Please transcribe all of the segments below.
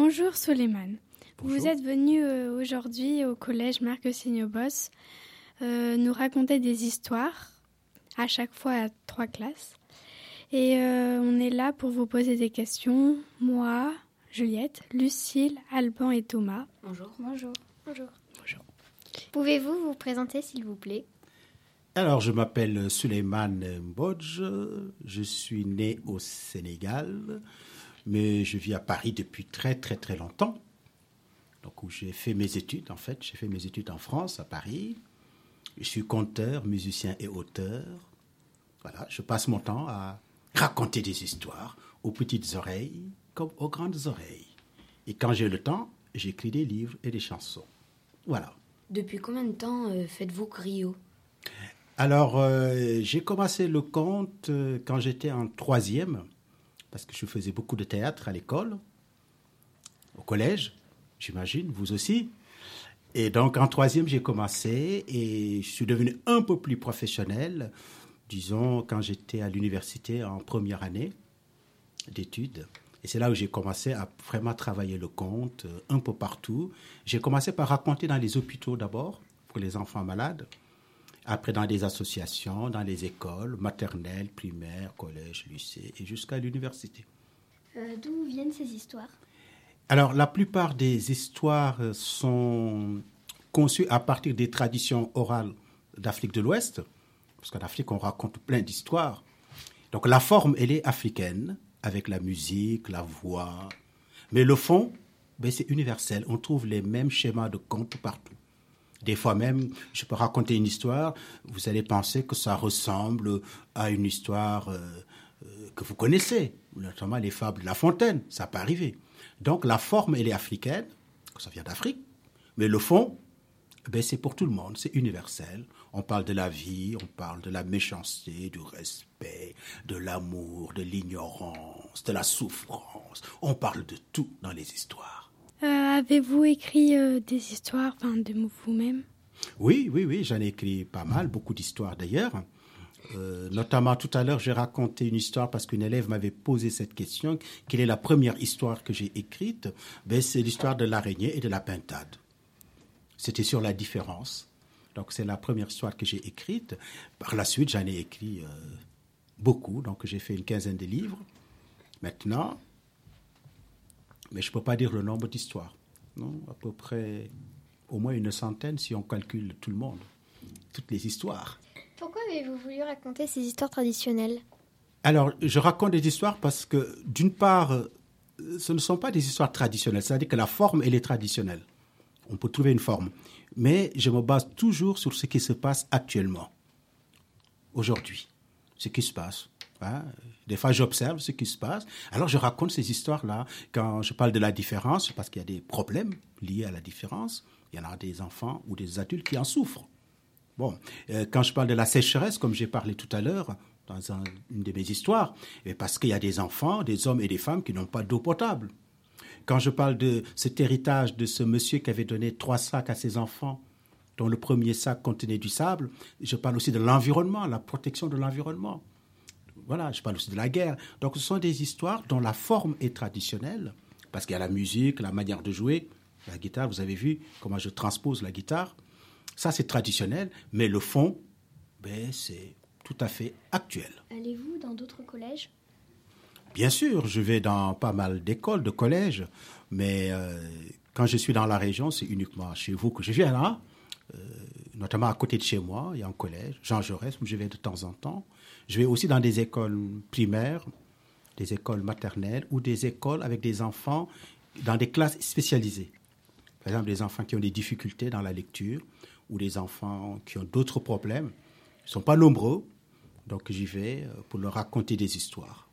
Bonjour Soleiman. Vous êtes venu euh, aujourd'hui au collège Marc Signobos euh, nous raconter des histoires, à chaque fois à trois classes. Et euh, on est là pour vous poser des questions. Moi, Juliette, Lucille, Alban et Thomas. Bonjour. Bonjour. Bonjour. Bonjour. Pouvez-vous vous présenter s'il vous plaît? Alors, je m'appelle Suleiman Mbodj. Je suis né au Sénégal, mais je vis à Paris depuis très très très longtemps. Donc, où j'ai fait mes études, en fait. J'ai fait mes études en France, à Paris. Je suis conteur, musicien et auteur. Voilà, je passe mon temps à raconter des histoires aux petites oreilles comme aux grandes oreilles. Et quand j'ai le temps, j'écris des livres et des chansons. Voilà. Depuis combien de temps euh, faites-vous griot? Alors, euh, j'ai commencé le conte euh, quand j'étais en troisième, parce que je faisais beaucoup de théâtre à l'école, au collège, j'imagine, vous aussi. Et donc, en troisième, j'ai commencé et je suis devenu un peu plus professionnel, disons, quand j'étais à l'université en première année d'études. Et c'est là où j'ai commencé à vraiment travailler le conte euh, un peu partout. J'ai commencé par raconter dans les hôpitaux d'abord, pour les enfants malades. Après, dans des associations, dans les écoles, maternelles, primaires, collèges, lycées et jusqu'à l'université. Euh, D'où viennent ces histoires? Alors, la plupart des histoires sont conçues à partir des traditions orales d'Afrique de l'Ouest, parce qu'en Afrique, on raconte plein d'histoires. Donc, la forme, elle est africaine, avec la musique, la voix. Mais le fond, ben, c'est universel. On trouve les mêmes schémas de contes partout. Des fois même, je peux raconter une histoire, vous allez penser que ça ressemble à une histoire euh, euh, que vous connaissez, notamment les fables de La Fontaine, ça peut arriver. Donc la forme, elle est africaine, ça vient d'Afrique, mais le fond, ben, c'est pour tout le monde, c'est universel. On parle de la vie, on parle de la méchanceté, du respect, de l'amour, de l'ignorance, de la souffrance. On parle de tout dans les histoires. Euh, Avez-vous écrit euh, des histoires de vous-même? Oui, oui, oui, j'en ai écrit pas mal, beaucoup d'histoires d'ailleurs. Euh, notamment tout à l'heure, j'ai raconté une histoire parce qu'une élève m'avait posé cette question. Quelle est la première histoire que j'ai écrite? Ben, C'est l'histoire de l'araignée et de la pintade. C'était sur la différence. Donc c'est la première histoire que j'ai écrite. Par la suite, j'en ai écrit beaucoup. Donc j'ai fait une quinzaine de livres. Maintenant, mais je ne peux pas dire le nombre d'histoires. Non, à peu près au moins une centaine si on calcule tout le monde, toutes les histoires. Pourquoi avez-vous voulu raconter ces histoires traditionnelles? Alors, je raconte des histoires parce que, d'une part, euh, ce ne sont pas des histoires traditionnelles, c'est-à-dire que la forme, elle est traditionnelle. On peut trouver une forme. Mais je me base toujours sur ce qui se passe actuellement, aujourd'hui, ce qui se passe. Hein? Des fois, j'observe ce qui se passe. Alors, je raconte ces histoires-là. Quand je parle de la différence, parce qu'il y a des problèmes liés à la différence. Il y en a des enfants ou des adultes qui en souffrent. Bon, euh, quand je parle de la sécheresse, comme j'ai parlé tout à l'heure dans un- une de mes histoires, et parce qu'il y a des enfants, des hommes et des femmes qui n'ont pas d'eau potable. Quand je parle de cet héritage de ce monsieur qui avait donné trois sacs à ses enfants, dont le premier sac contenait du sable, je parle aussi de l'environnement, la protection de l'environnement. Voilà, je parle aussi de la guerre. Donc ce sont des histoires dont la forme est traditionnelle, parce qu'il y a la musique, la manière de jouer, la guitare, vous avez vu comment je transpose la guitare. Ça, c'est traditionnel, mais le fond, ben, c'est tout à fait actuel. Allez-vous dans d'autres collèges? Bien sûr, je vais dans pas mal d'écoles, de collèges, mais euh, quand je suis dans la région, c'est uniquement chez vous que je viens là. Euh, notamment à côté de chez moi, il y a un collège, Jean Jaurès, où je vais de temps en temps. Je vais aussi dans des écoles primaires, des écoles maternelles ou des écoles avec des enfants dans des classes spécialisées. Par exemple, des enfants qui ont des difficultés dans la lecture ou des enfants qui ont d'autres problèmes. Ils ne sont pas nombreux, donc j'y vais euh, pour leur raconter des histoires.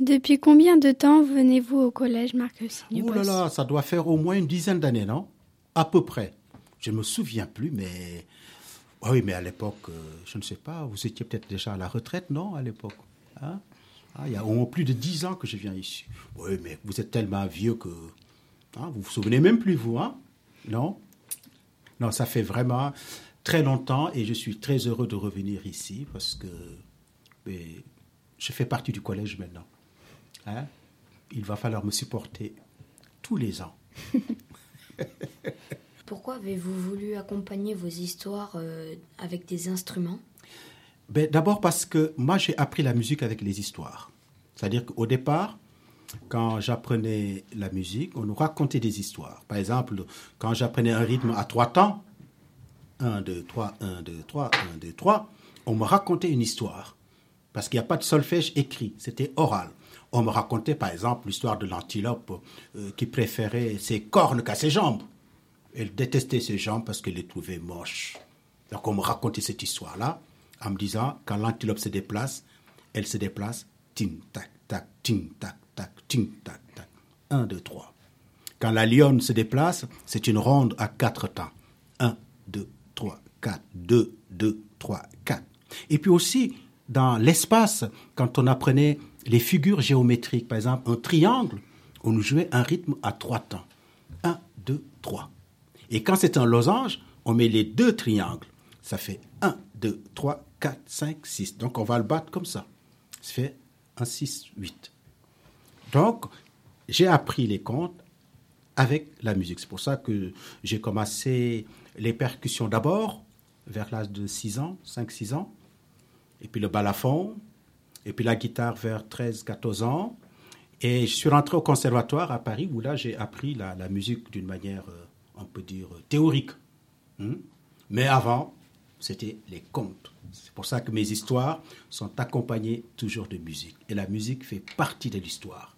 Depuis combien de temps venez-vous au collège Marc Ouh là là, ça doit faire au moins une dizaine d'années, non? À peu près. Je ne me souviens plus, mais... Ah oui, mais à l'époque, euh, je ne sais pas, vous étiez peut-être déjà à la retraite, non, à l'époque Hein? Ah, Il y a au moins plus de dix ans que je viens ici. Oui, mais vous êtes tellement vieux que... hein, vous vous souvenez même plus, vous, hein? Non? Non, ça fait vraiment très longtemps et je suis très heureux de revenir ici parce que je fais partie du collège maintenant. Hein? Il va falloir me supporter tous les ans. Pourquoi avez-vous voulu accompagner vos histoires euh, avec des instruments? Ben, D'abord parce que moi j'ai appris la musique avec les histoires. C'est-à-dire qu'au départ, quand j'apprenais la musique, on nous racontait des histoires. Par exemple, quand j'apprenais un rythme à trois temps, 1, 2, 3, 1, 2, 3, 1, 2, 3, on me racontait une histoire. Parce qu'il n'y a pas de solfège écrit, c'était oral. On me racontait par exemple l'histoire de l'antilope euh, qui préférait ses cornes qu'à ses jambes. Elle détestait ses jambes parce qu'elle les trouvait moches. Donc on me racontait cette histoire-là en me disant, quand l'antilope se déplace, elle se déplace, ting, tac, tac, ting, tac, tac, ting, tac, tac. 1, 2, 3. Quand la lionne se déplace, c'est une ronde à quatre temps. 1, 2, 3, 4, 2, 2, 3, 4. Et puis aussi, dans l'espace, quand on apprenait les figures géométriques, par exemple un triangle, on nous jouait un rythme à trois temps. 1, 2, 3. Et quand c'est un losange, on met les deux triangles. Ça fait 1, 2, 3, 4, 5, 6. Donc on va le battre comme ça. Ça fait 1, 6, 8. Donc j'ai appris les comptes avec la musique. C'est pour ça que j'ai commencé les percussions d'abord, vers l'âge de 6 ans, 5-6 ans, et puis le balafon, et puis la guitare vers 13-14 ans. Et je suis rentré au conservatoire à Paris où là j'ai appris la, musique d'une manière, euh, on peut dire, théorique. Hmm? Mais avant, c'était les contes. C'est pour ça que mes histoires sont accompagnées toujours de musique. Et la musique fait partie de l'histoire.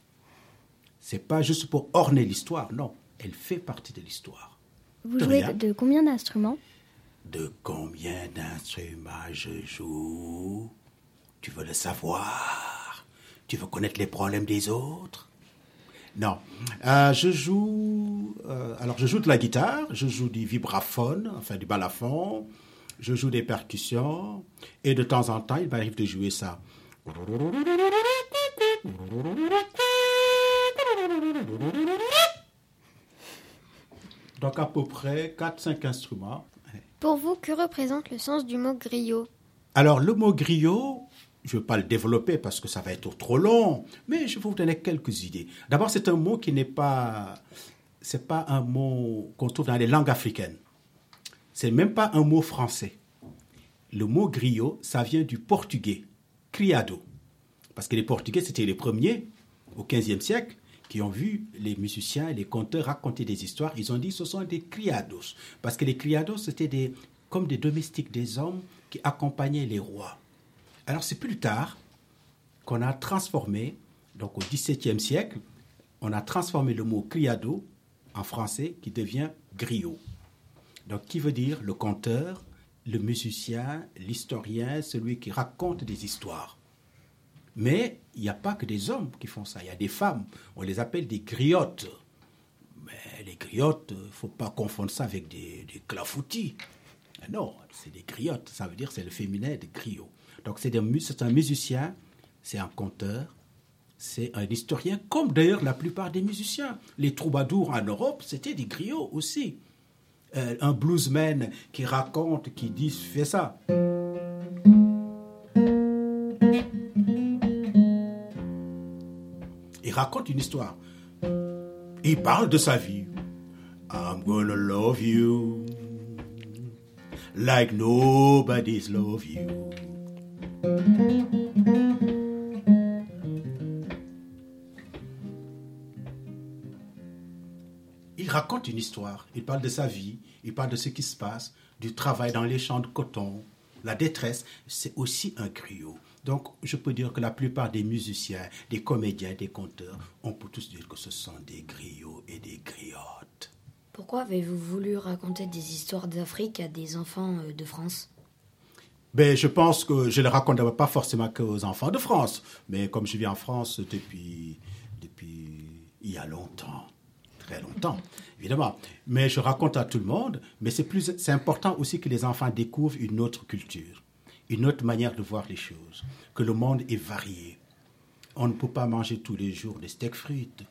C'est pas juste pour orner l'histoire, non. Elle fait partie de l'histoire. Vous jouez de combien d'instruments? De combien d'instruments je joue? Tu veux le savoir? Tu veux connaître les problèmes des autres? Non. Euh, je joue. Euh, alors, je joue de la guitare, je joue du vibraphone, enfin du balafon, je joue des percussions, et de temps en temps, il m'arrive de jouer ça. Donc à peu près 4-5 instruments. Pour vous, que représente le sens du mot griot? Alors le mot griot, je ne vais pas le développer parce que ça va être trop long, mais je vais vous donner quelques idées. D'abord, c'est un mot qui n'est pas, c'est pas un mot qu'on trouve dans les langues africaines. C'est même pas un mot français. Le mot griot, ça vient du portugais, criado. Parce que les Portugais, c'était les premiers au XVe siècle qui ont vu les musiciens et les conteurs raconter des histoires, ils ont dit ce sont des criados. Parce que les criados, c'était des, comme des domestiques, des hommes qui accompagnaient les rois. Alors c'est plus tard qu'on a transformé, donc au XVIIe siècle, on a transformé le mot criado en français qui devient griot. Donc qui veut dire le conteur, le musicien, l'historien, celui qui raconte des histoires. Mais il n'y a pas que des hommes qui font ça, il y a des femmes. On les appelle des griottes. Mais les griottes, il ne faut pas confondre ça avec des, des clafoutis. Non, c'est des griottes, ça veut dire c'est le féminin de griot. Donc c'est un musicien, c'est un conteur, c'est un historien, comme d'ailleurs la plupart des musiciens. Les troubadours en Europe, c'était des griots aussi. Euh, un bluesman qui raconte, qui dit, fait ça. raconte une histoire. Il parle de sa vie. I'm gonna love you like nobody's love you. Il raconte une histoire, il parle de sa vie, il parle de ce qui se passe, du travail dans les champs de coton, la détresse, c'est aussi un griot. Donc, je peux dire que la plupart des musiciens, des comédiens, des conteurs, on peut tous dire que ce sont des griots et des griottes. Pourquoi avez-vous voulu raconter des histoires d'Afrique à des enfants euh, de France? Ben, je pense que je ne les raconte pas forcément qu'aux enfants de France, mais comme je vis en France depuis, depuis il y a longtemps, très longtemps, évidemment. Mais je raconte à tout le monde, mais c'est plus, c'est important aussi que les enfants découvrent une autre culture une autre manière de voir les choses, que le monde est varié. On ne peut pas manger tous les jours des steaks frites.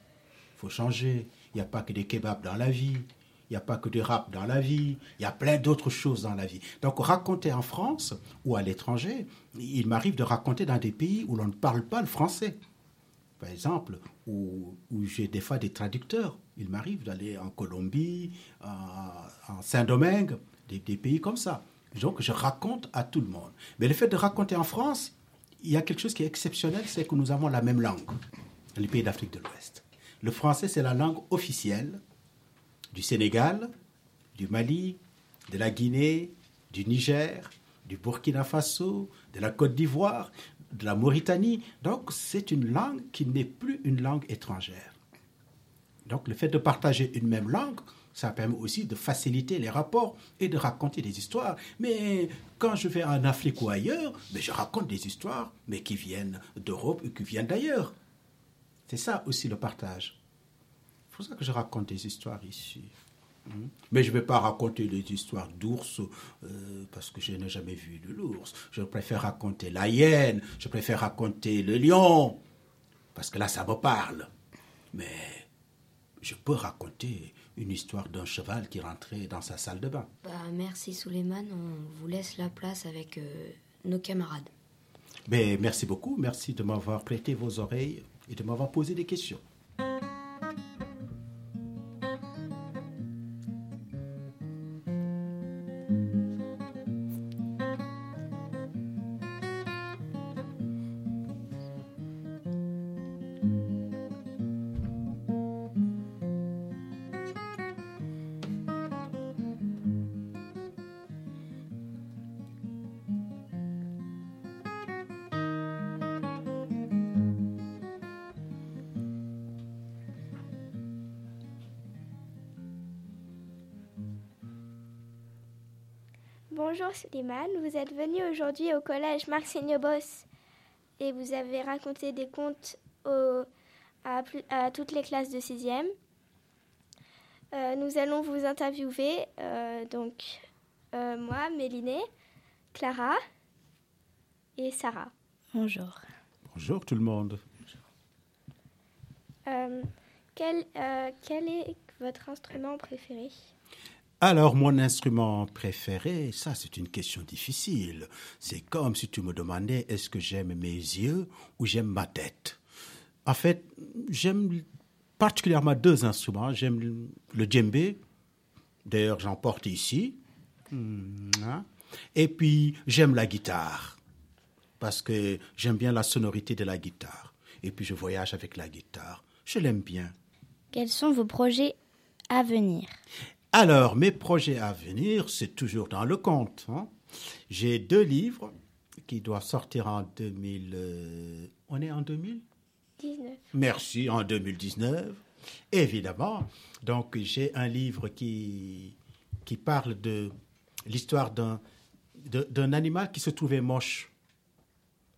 Faut changer. Il n'y a pas que des kebabs dans la vie. Il n'y a pas que du rap dans la vie. Il y a plein d'autres choses dans la vie. Donc raconter en France ou à l'étranger, il m'arrive de raconter dans des pays où l'on ne parle pas le français. par exemple, où, j'ai des fois des traducteurs. Il m'arrive d'aller en Colombie, en Saint-Domingue, des, des, pays comme ça. Donc, je raconte à tout le monde. Mais le fait de raconter en France, il y a quelque chose qui est exceptionnel, c'est que nous avons la même langue les pays d'Afrique de l'Ouest. Le français, c'est la langue officielle du Sénégal, du Mali, de la Guinée, du Niger, du Burkina Faso, de la Côte d'Ivoire, de la Mauritanie. Donc c'est une langue qui n'est plus une langue étrangère. Donc le fait de partager une même langue, ça permet aussi de faciliter les rapports et de raconter des histoires. Mais quand je vais en Afrique ou ailleurs, mais je raconte des histoires, mais qui viennent d'Europe ou qui viennent d'ailleurs. C'est ça aussi le partage. C'est pour ça que je raconte des histoires ici. Hmm? Mais je ne vais pas raconter des histoires d'ours euh, parce que je n'ai jamais vu de l'ours. Je préfère raconter la hyène, je préfère raconter le lion parce que là, ça me parle. Mais je peux raconter une histoire d'un cheval qui rentrait dans sa salle de bain. Bah, merci Suleiman, on vous laisse la place avec euh, nos camarades. Mais merci beaucoup, merci de m'avoir prêté vos oreilles et de m'avoir posé des questions. Bonjour Suleiman, vous êtes venu aujourd'hui au collège Marc Bos et vous avez raconté des contes à, toutes les classes de 6e. Euh, nous allons vous interviewer, euh, donc euh, moi, Mélinée, Clara et Sarah. Bonjour. Bonjour tout le monde. quel, quel est votre instrument préféré? Alors, mon instrument préféré, ça c'est une question difficile. C'est comme si tu me demandais est-ce que j'aime mes yeux ou j'aime ma tête? En fait, j'aime particulièrement deux instruments. J'aime le djembé, d'ailleurs j'en porte ici. Hmm, hein. Et puis j'aime la guitare, parce que j'aime bien la sonorité de la guitare. Et puis je voyage avec la guitare. Je l'aime bien. Quels sont vos projets à venir? Alors, mes projets à venir, c'est toujours dans le compte. Hein. J'ai deux livres qui doivent sortir en 2000. Euh, on est en 2019. Merci, en 2019. Évidemment. Donc, j'ai un livre qui, qui parle de l'histoire d'un, d'un animal qui se trouvait moche.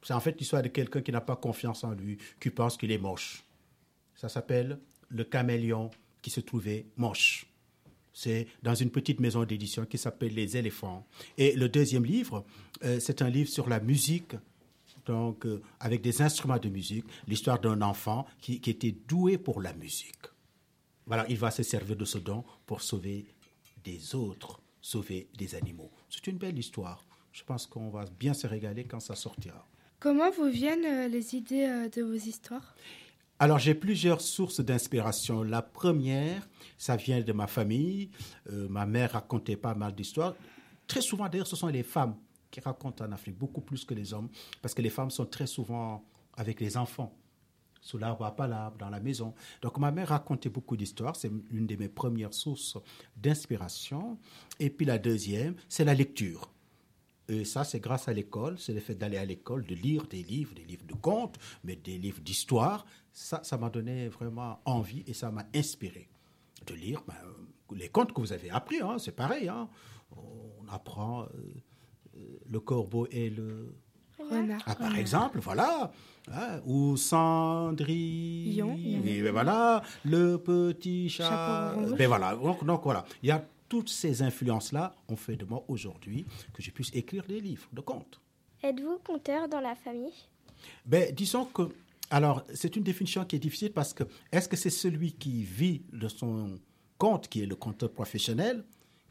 C'est en fait l'histoire de quelqu'un qui n'a pas confiance en lui, qui pense qu'il est moche. Ça s'appelle Le caméléon qui se trouvait moche. C'est dans une petite maison d'édition qui s'appelle Les éléphants. Et le deuxième livre, euh, c'est un livre sur la musique, donc euh, avec des instruments de musique, l'histoire d'un enfant qui, était doué pour la musique. Voilà, il va se servir de ce don pour sauver des autres, sauver des animaux. C'est une belle histoire. Je pense qu'on va bien se régaler quand ça sortira. Comment vous viennent euh, les idées de vos histoires? Alors j'ai plusieurs sources d'inspiration. La première, ça vient de ma famille. Euh, ma mère racontait pas mal d'histoires. Très souvent, d'ailleurs, ce sont les femmes qui racontent en Afrique, beaucoup plus que les hommes, parce que les femmes sont très souvent avec les enfants, sous l'arbre à palabre, dans la maison. Donc ma mère racontait beaucoup d'histoires, c'est l'une de mes premières sources d'inspiration. Et puis la deuxième, c'est la lecture. Et ça, c'est grâce à l'école, c'est le fait d'aller à l'école, de lire des livres, des livres de contes, mais des livres d'histoire. Ça, ça m'a donné vraiment envie et ça m'a inspiré de lire ben, les contes que vous avez appris. Hein, c'est pareil. Hein. On apprend euh, euh, le corbeau et le renard. Ah, par exemple, voilà. Hein, ou Cendrillon. Et ben voilà, le petit chat. Ben voilà. Donc, donc voilà. Il y a toutes ces influences-là ont fait de moi aujourd'hui que je puisse écrire des livres de contes. Êtes-vous conteur dans la famille? Ben, Disons que, alors, c'est une définition qui est difficile parce que est-ce que c'est celui qui vit de son conte qui est le conteur professionnel,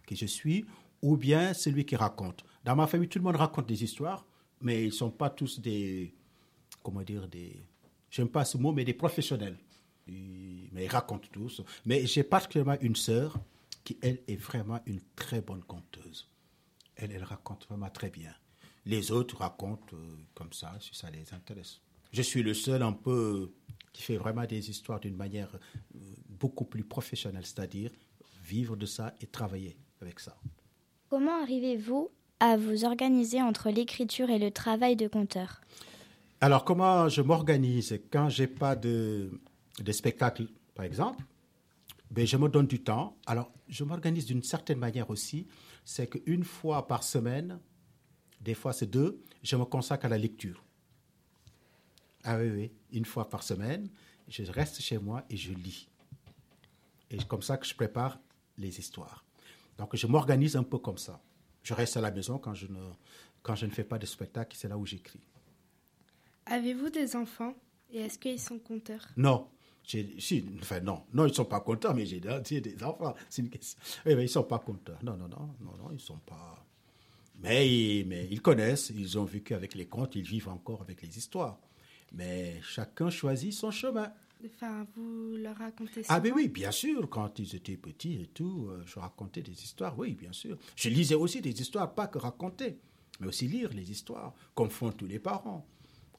que je suis, ou bien celui qui raconte? Dans ma famille, tout le monde raconte des histoires, mais ils ne sont pas tous des, comment dire, des j'aime pas ce mot, mais des professionnels. mais ils racontent tous. Mais j'ai particulièrement une sœur qui, elle, est vraiment une très bonne conteuse. Elle, elle raconte vraiment très bien. Les autres racontent euh, comme ça, si ça les intéresse. Je suis le seul un peu qui fait vraiment des histoires d'une manière euh, beaucoup plus professionnelle, c'est-à-dire vivre de ça et travailler avec ça. Comment arrivez-vous à vous organiser entre l'écriture et le travail de conteur? Alors, comment je m'organise? Quand j'ai pas de, de spectacle, par exemple ben, Je me donne du temps. Alors, je m'organise d'une certaine manière aussi. C'est qu'une fois par semaine, des fois c'est deux, je me consacre à la lecture. Ah oui, oui, une fois par semaine, je reste chez moi et je lis. Et c'est comme ça que je prépare les histoires. Donc je m'organise un peu comme ça. Je reste à la maison quand je ne, quand je ne fais pas de spectacle, c'est là où j'écris. Avez-vous des enfants? Et est-ce qu'ils sont conteurs? Non. Si, enfin non, non, ils ne sont pas contents, mais j'ai des enfants. Une question. Oui, mais ils ne sont pas contents. Non, non, non, non, non, ils ne sont pas. Mais, mais ils connaissent, ils ont vécu avec les contes, ils vivent encore avec les histoires. Mais chacun choisit son chemin. Enfin, vous leur racontez ça Ah, ben oui, bien sûr. Quand ils étaient petits et tout, euh, je racontais des histoires, oui, bien sûr. Je lisais aussi des histoires, pas que raconter, mais aussi lire les histoires, comme font tous les parents.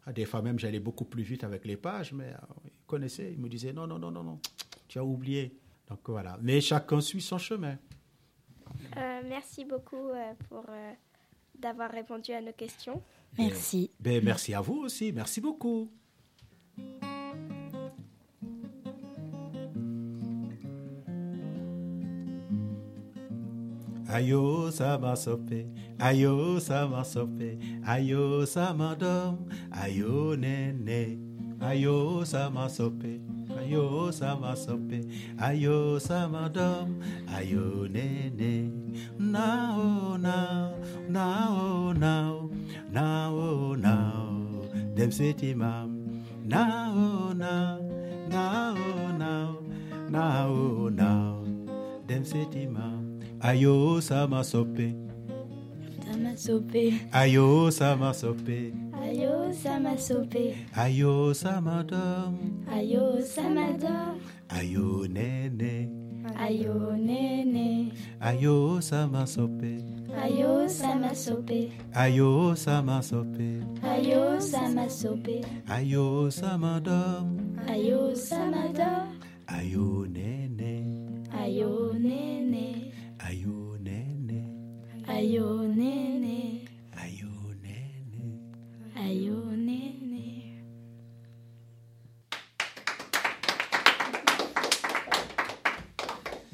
Ah, des fois même, j'allais beaucoup plus vite avec les pages, mais euh, ils connaissaient, ils me disaient non, non, non, non, non, tu as oublié. Donc voilà. Mais chacun suit son chemin. Euh, merci beaucoup pour d'avoir répondu à nos questions. Merci. Ben, merci à vous aussi. Merci beaucoup. Ayo sama sope, ayo sama sope, ayo sama dom, ayo nene, ayo sama sope, ayo sama sope, ayo sama dom, ayo nene. Now, now, now, now, now, now, them city mam. Now, now, now, now, now, now, them city mam. Ayo sama sope. Sama sope. Ayo sama sope. Ayo sama sope. Ayo sama dom. Ayo sama dom. Ayo nene. Ayo nene. Ayo sama sope. Ayo sama sope. Ayo sama sope. Ayo sama sope. Ayo sama dom. Ayo sama dom. Ayo nene. Ayo nene. Ayo nene. Ayo nene. Ayo nene. Ayo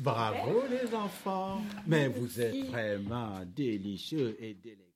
Bravo les enfants. Mais vous êtes vraiment délicieux et délectants.